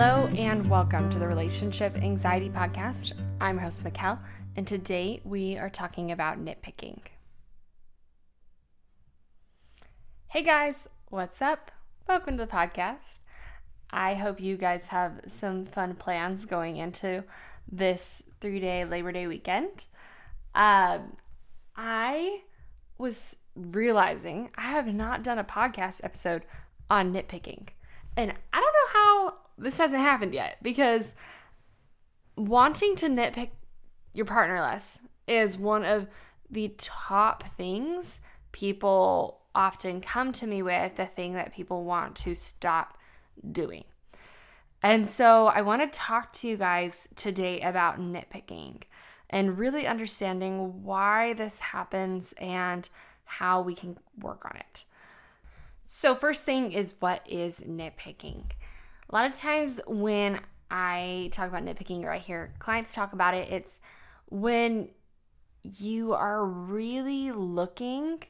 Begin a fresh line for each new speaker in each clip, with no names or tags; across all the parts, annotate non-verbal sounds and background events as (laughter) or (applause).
Hello and welcome to the Relationship Anxiety Podcast. I'm host Mikkel, and today we are talking about nitpicking. Hey guys, what's up? Welcome to the podcast. I hope you guys have some fun plans going into this three day Labor Day weekend. Um, I was realizing I have not done a podcast episode on nitpicking. And I don't know how this hasn't happened yet because wanting to nitpick your partner less is one of the top things people often come to me with, the thing that people want to stop doing. And so I want to talk to you guys today about nitpicking and really understanding why this happens and how we can work on it. So, first thing is what is nitpicking? A lot of times when I talk about nitpicking or I hear clients talk about it, it's when you are really looking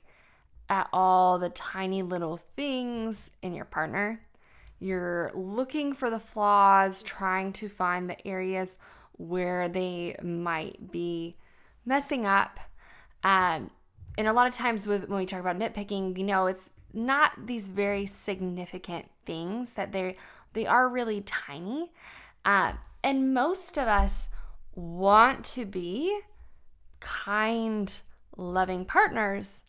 at all the tiny little things in your partner. You're looking for the flaws, trying to find the areas where they might be messing up. Um, and a lot of times with when we talk about nitpicking, you know, it's not these very significant things that they they are really tiny. Uh, and most of us want to be kind, loving partners.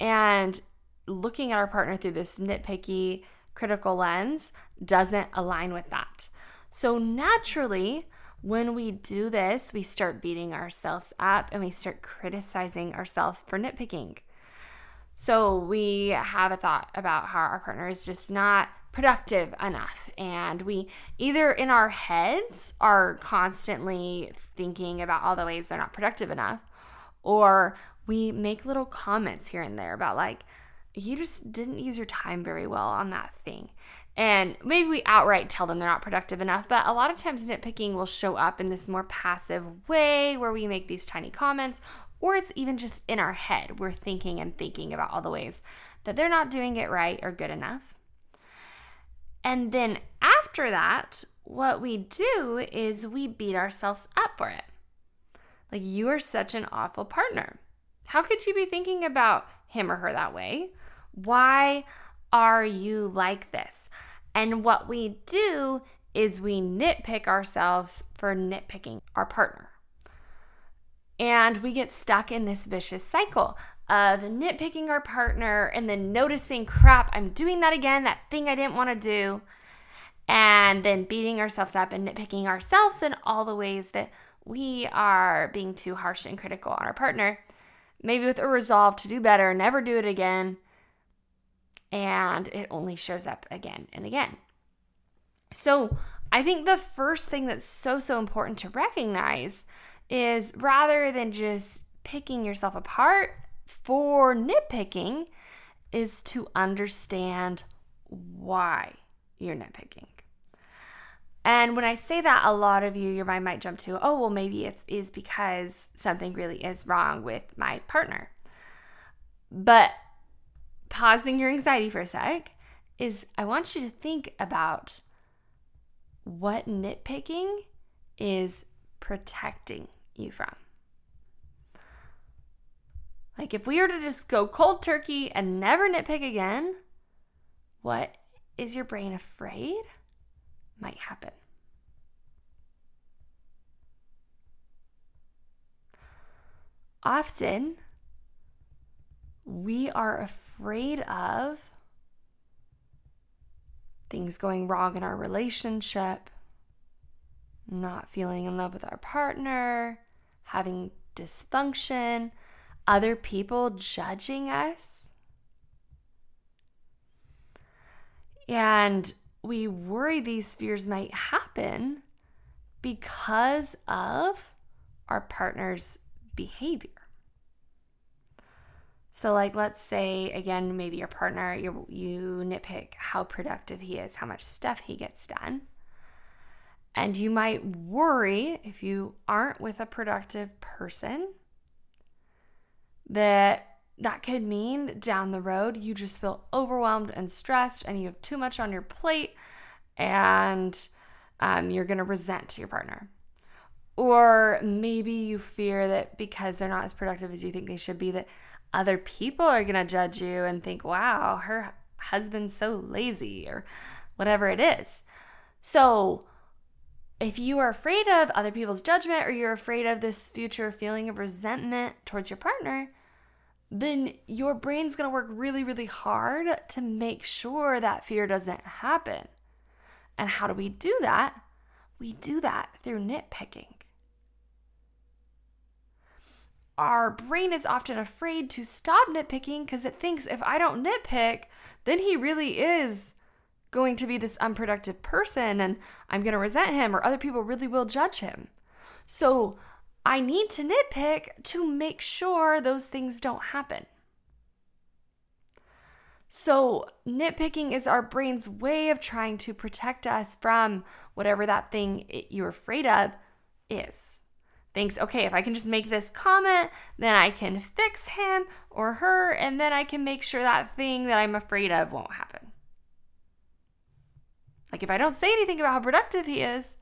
And looking at our partner through this nitpicky, critical lens doesn't align with that. So, naturally, when we do this, we start beating ourselves up and we start criticizing ourselves for nitpicking. So, we have a thought about how our partner is just not productive enough. And we either in our heads are constantly thinking about all the ways they're not productive enough, or we make little comments here and there about, like, you just didn't use your time very well on that thing. And maybe we outright tell them they're not productive enough, but a lot of times nitpicking will show up in this more passive way where we make these tiny comments, or it's even just in our head. We're thinking and thinking about all the ways that they're not doing it right or good enough. And then after that, what we do is we beat ourselves up for it. Like, you are such an awful partner. How could you be thinking about him or her that way? Why are you like this? And what we do is we nitpick ourselves for nitpicking our partner. And we get stuck in this vicious cycle of nitpicking our partner and then noticing, crap, I'm doing that again, that thing I didn't want to do. And then beating ourselves up and nitpicking ourselves in all the ways that we are being too harsh and critical on our partner. Maybe with a resolve to do better, never do it again. And it only shows up again and again. So I think the first thing that's so, so important to recognize is rather than just picking yourself apart for nitpicking is to understand why you're nitpicking. And when I say that, a lot of you, your mind might jump to, oh, well, maybe it is because something really is wrong with my partner. But pausing your anxiety for a sec is I want you to think about what nitpicking is protecting you from. Like, if we were to just go cold turkey and never nitpick again, what is your brain afraid might happen? Often, we are afraid of things going wrong in our relationship, not feeling in love with our partner, having dysfunction other people judging us. And we worry these fears might happen because of our partner's behavior. So, like, let's say again, maybe your partner, you, you nitpick how productive he is, how much stuff he gets done. And you might worry if you aren't with a productive person that that could mean down the road you just feel overwhelmed and stressed and you have too much on your plate and um, you're going to resent your partner. Or maybe you fear that because they're not as productive as you think they should be, that other people are going to judge you and think, wow, her husband's so lazy or whatever it is. So, if you are afraid of other people's judgment or you're afraid of this future feeling of resentment towards your partner, then your brain's going to work really, really hard to make sure that fear doesn't happen. And how do we do that? We do that through nitpicking. Our brain is often afraid to stop nitpicking because it thinks if I don't nitpick, then he really is going to be this unproductive person and I'm going to resent him or other people really will judge him. So I need to nitpick to make sure those things don't happen. So, nitpicking is our brain's way of trying to protect us from whatever that thing you're afraid of is. Thinks, okay, if I can just make this comment, then I can fix him or her, and then I can make sure that thing that I'm afraid of won't happen. Like, if I don't say anything about how productive he is,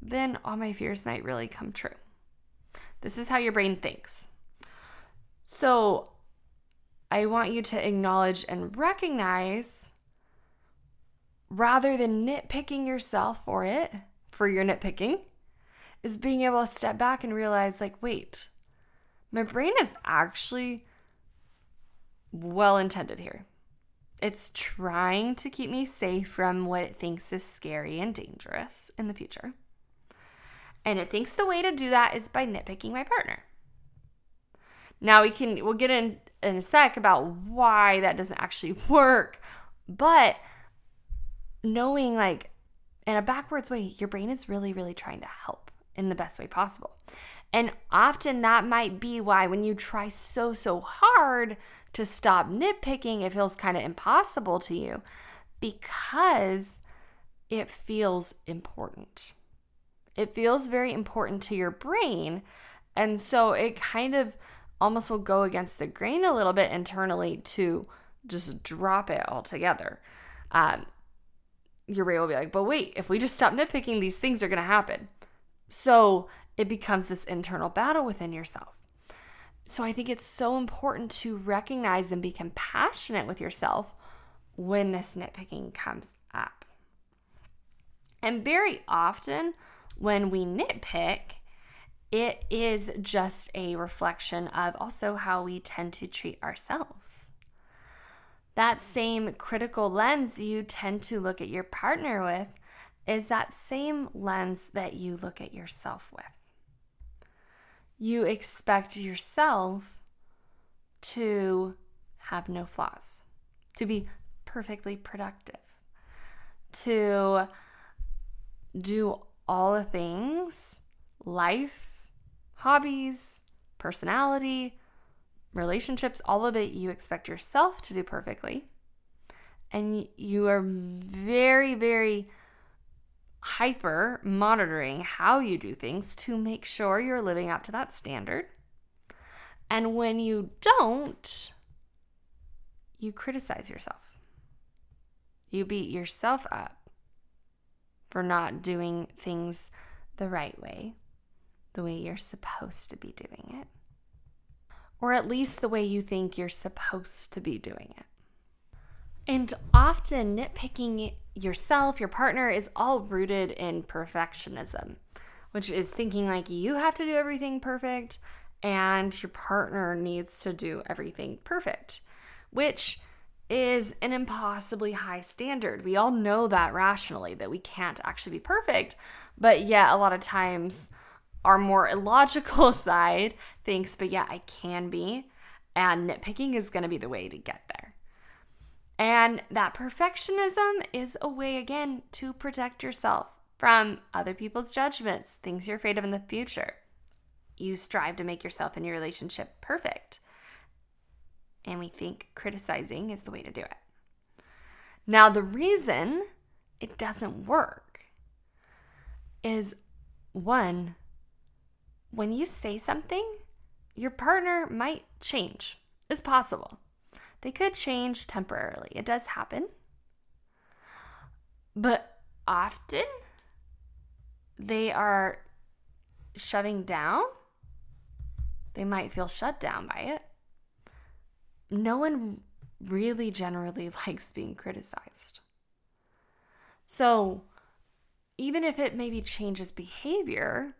then all my fears might really come true. This is how your brain thinks. So, I want you to acknowledge and recognize rather than nitpicking yourself for it, for your nitpicking, is being able to step back and realize, like, wait, my brain is actually well intended here. It's trying to keep me safe from what it thinks is scary and dangerous in the future. And it thinks the way to do that is by nitpicking my partner. Now we can we'll get in in a sec about why that doesn't actually (laughs) work, but knowing like in a backwards way, your brain is really really trying to help in the best way possible. And often that might be why when you try so so hard to stop nitpicking, it feels kind of impossible to you because it feels important. It feels very important to your brain. And so it kind of almost will go against the grain a little bit internally to just drop it altogether. Um, your brain will be like, but wait, if we just stop nitpicking, these things are going to happen. So it becomes this internal battle within yourself. So I think it's so important to recognize and be compassionate with yourself when this nitpicking comes up. And very often, when we nitpick, it is just a reflection of also how we tend to treat ourselves. That same critical lens you tend to look at your partner with is that same lens that you look at yourself with. You expect yourself to have no flaws, to be perfectly productive, to do all the things life hobbies, personality, relationships, all of it you expect yourself to do perfectly. And you are very, very hyper monitoring how you do things to make sure you're living up to that standard. And when you don't, you criticize yourself. You beat yourself up for not doing things the right way the way you're supposed to be doing it, or at least the way you think you're supposed to be doing it. And often, nitpicking yourself, your partner, is all rooted in perfectionism, which is thinking like you have to do everything perfect and your partner needs to do everything perfect, which is an impossibly high standard. We all know that rationally, that we can't actually be perfect, but yet a lot of times our more illogical (laughs) side thinks, but yeah, I can be. And nitpicking is going to be the way to get there. And that perfectionism is a way, again, to protect yourself from other people's judgments, things you're afraid of in the future. You strive to make yourself and your relationship perfect. And we think criticizing is the way to do it. Now, the reason it doesn't work is one, when you say something, your partner might change. It's possible. They could change temporarily. It does happen. But often they are shoving down, they might feel shut down by it. No one really generally (laughs) likes being criticized. So, even if it maybe changes behavior,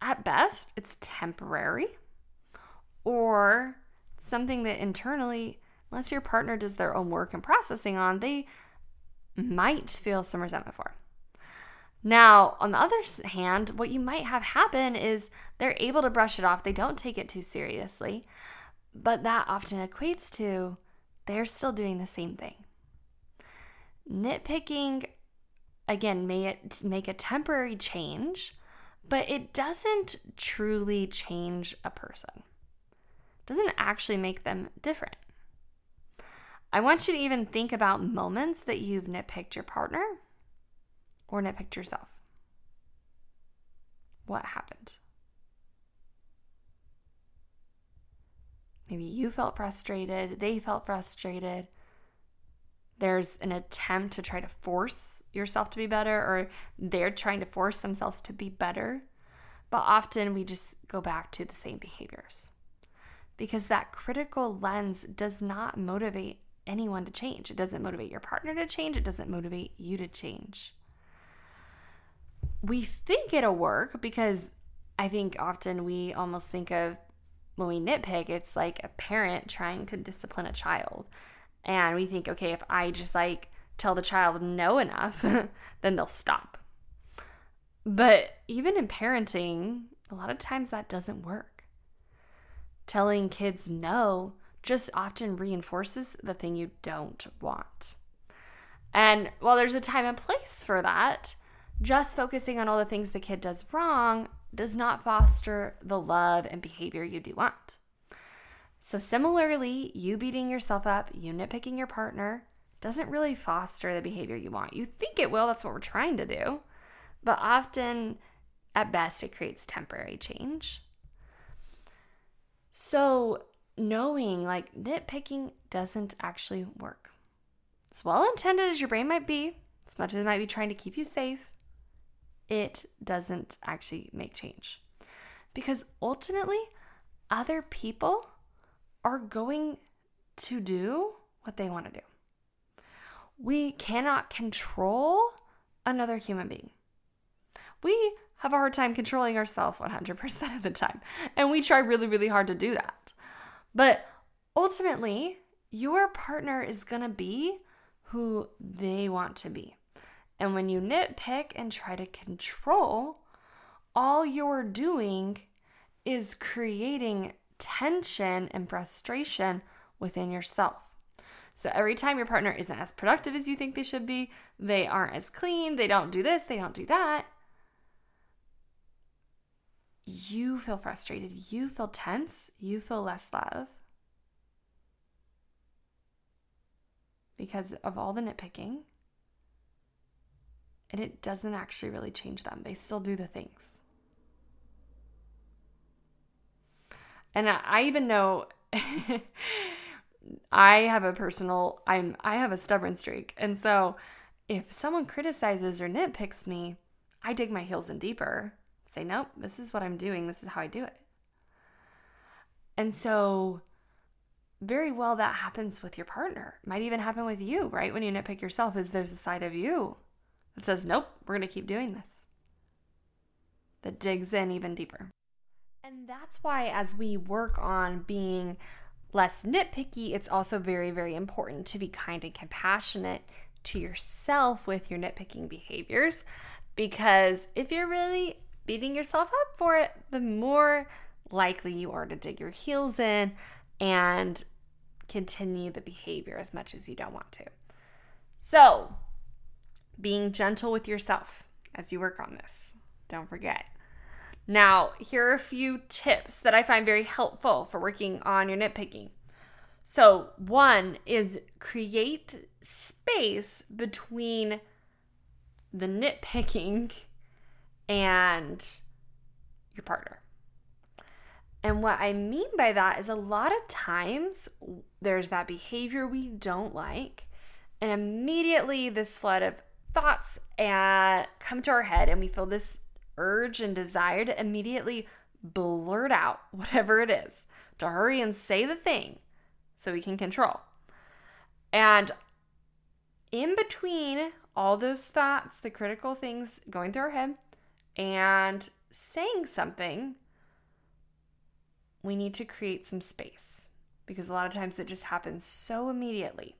at best it's temporary or something that internally, unless your partner does their own work and processing on, they might feel some resentment for. Now, on the other hand, what you might have happen is they're able to brush it off. They don't take it too seriously, but that often equates to they're still doing the same thing. Nitpicking, again, may it make a temporary change, but it doesn't truly change a person. It doesn't actually make them different. I want you to even think about moments that you've nitpicked your partner or nitpicked yourself. What happened? Maybe you felt frustrated, they felt frustrated. There's an attempt to try to force yourself to be better, or they're trying to force themselves to be better. But often we just go back to the same behaviors because that critical lens does not motivate anyone to change. It doesn't motivate your partner to change, it doesn't motivate you to change. We think it'll work because I think often we almost think of when we nitpick, it's like a parent trying to discipline a child. And we think, okay, if I just like tell the child no enough, (laughs) then they'll stop. But even in parenting, a lot of times that doesn't work. Telling kids no just often reinforces the thing you don't want. And while there's a time and place for that, just focusing on all the things the kid does wrong does not foster the love and behavior you do want. So, similarly, you beating yourself up, you nitpicking your partner, doesn't really foster the behavior you want. You think it will, that's what we're trying to do. But often, at best, it creates temporary change. So, knowing like nitpicking doesn't actually work. As well intended as your brain might be, as much as it might be trying to keep you safe, it doesn't actually make change. Because ultimately, other people are going to do what they want to do. We cannot control another human being. We have a hard time controlling ourselves 100% of the time. And we try really, really hard to do that. But ultimately, your partner is going to be who they want to be. And when you nitpick and try to control, all you're doing is creating tension and frustration within yourself. So every time your partner isn't as productive as you think they should be, they aren't as clean, they don't do this, they don't do that, you feel frustrated, you feel tense, you feel less love because of all the nitpicking. And it doesn't actually really change them. They still do the things. And I even know (laughs) I have a personal I'm I have a stubborn streak. And so if someone criticizes or nitpicks me, I dig my heels in deeper say, nope, this is what I'm doing. This is how I do it. And so, very well, that happens with your partner. Might even happen with you, right? When you nitpick yourself, is there's a side of you that says, nope, we're going to keep doing this, that digs in even deeper. And that's why, as we work on being less nitpicky, it's also very, very important to be kind and compassionate to yourself with your nitpicking behaviors. Because if you're really beating yourself up for it, the more likely you are to dig your heels in and continue the behavior as much as you don't want to. So, being gentle with yourself as you work on this. Don't forget. Now, here are a few tips that I find very helpful for working on your nitpicking. So, one is create space between the nitpicking (laughs) and your partner. And what I mean by that is a lot of times there's that behavior we don't like, and immediately this flood of thoughts and come to our head and we feel this urge and desire to immediately blurt out (laughs) whatever it is, to hurry and say the thing so we can control. And in between all those thoughts, the critical things going through our head, and saying something, we need to create some space because a lot of times it just happens so immediately.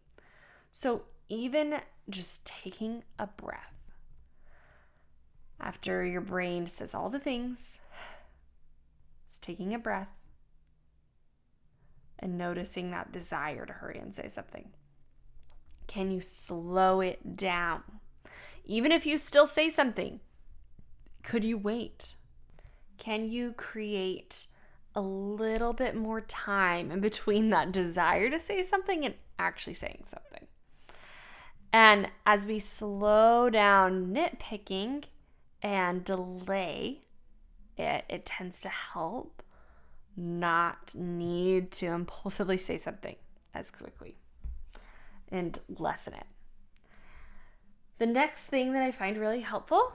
So, even just taking a breath after your brain says all the things, it's taking a breath and noticing that desire to hurry and say something. Can you slow it down? Even if you still say something, could you wait? Can you create a little bit more time in between that desire to say something and actually saying something? And as we slow down nitpicking and delay it, it tends to help not need to impulsively say something as quickly and lessen it. The next thing that I find really helpful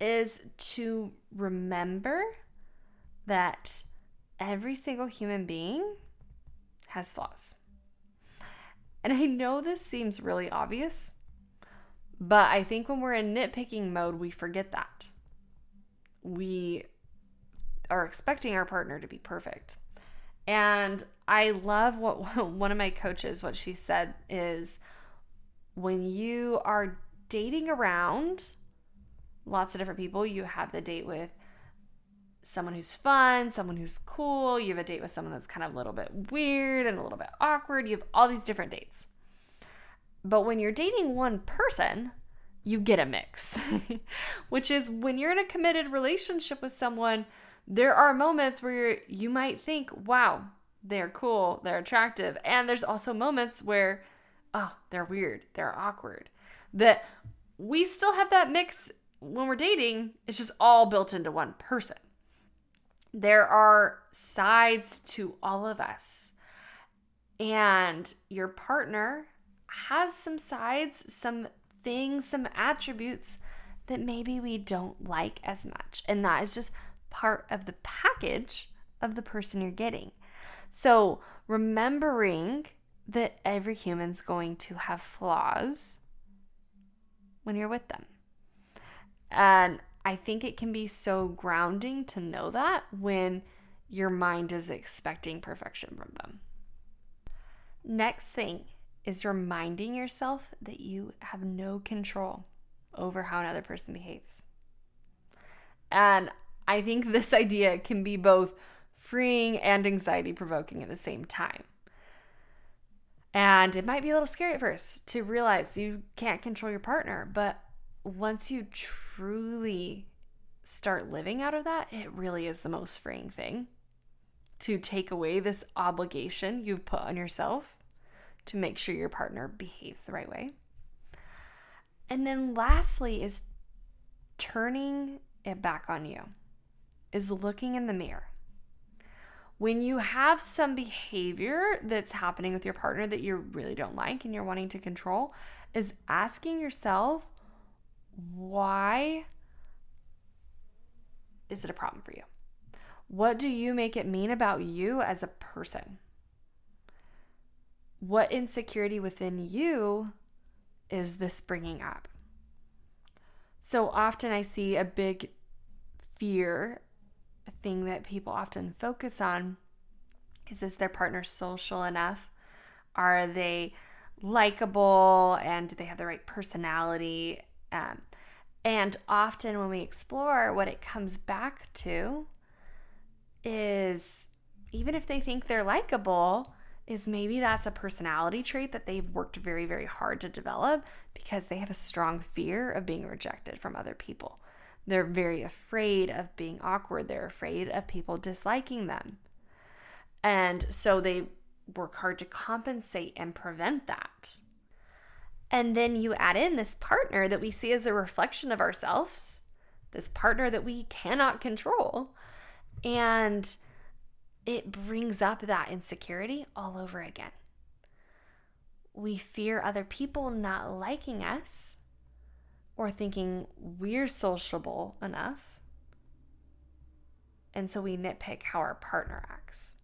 is to remember that every single human being has flaws. And I know this seems really obvious, but I think when we're in nitpicking mode, we forget that. We are expecting our partner to be perfect. And I love what (laughs) one of my coaches, what she said is when you are dating around lots of different people, you have the date with someone who's fun, someone who's cool, you have a date with someone that's kind of a little bit weird and a little bit awkward. You have all these different dates. But when you're dating one person, you get a mix, (laughs) which is when you're in a committed relationship with someone, there are moments where you might think, wow, they're cool, they're attractive. And there's also moments where, oh, they're weird, they're awkward. That we still have that mix when we're dating, it's just all built into one person. There are sides to all of us. And your partner has some sides, some things, some attributes that maybe we don't like as much. And that is just part of the package of the person you're getting. So, remembering that every human's going to have flaws when you're with them. And I think it can be so grounding to know that when your mind is expecting perfection from them. Next thing is reminding yourself that you have no control over how another person behaves. And I think (laughs) this idea can be both freeing and anxiety provoking at the same time. And it might be a little scary at first to realize you can't control your partner, but once you truly start living out of that, it really is the most freeing thing to take away this obligation you've put on yourself to make sure your partner behaves the right way. And then lastly is turning it back on you is looking in the mirror. When you have some behavior that's happening with your partner that you really don't like and you're wanting to control, is asking yourself, why is it a problem for you? What do you make it mean about you as a person? What insecurity within you is this bringing up? So often I see a big fear thing that people often focus on is is their partner social enough? Are they likable and do they have the right personality? Um, and often when we explore, what it comes back to is even if they think they're likable, is maybe that's a personality trait that they've worked very, very hard to develop because they have a strong fear of being rejected from other people. They're very afraid of being awkward. They're afraid of people disliking them. And so they work hard to compensate and prevent that. And then you add in this partner that we see as a reflection of ourselves, this partner that we cannot control. And it brings up that insecurity all over again. We fear other people not liking us or thinking we're sociable enough. And so we nitpick how our partner acts.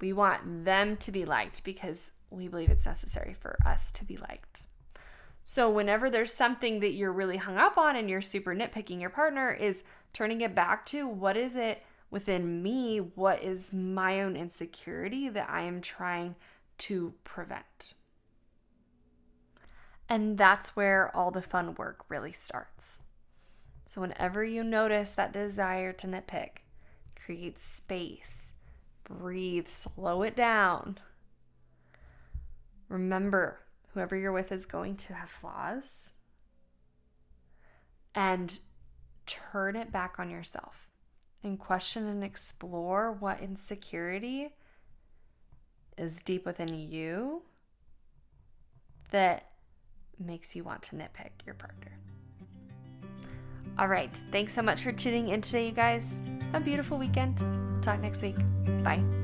We want them to be liked because we believe it's necessary for us to be liked. So, whenever there's something that you're really hung up on and you're super nitpicking your partner, is turning it back to what is it within me? What is my own insecurity that I am trying to prevent? And that's where all the fun work really starts. So, whenever you notice that desire to nitpick, create space, breathe, slow it down. Remember, whoever you're with is going to have flaws. And turn it back on yourself and question and explore what insecurity is deep within you that makes you want to nitpick your partner. All right. Thanks so much for tuning in today, you guys. Have a beautiful weekend. Talk next week. Bye.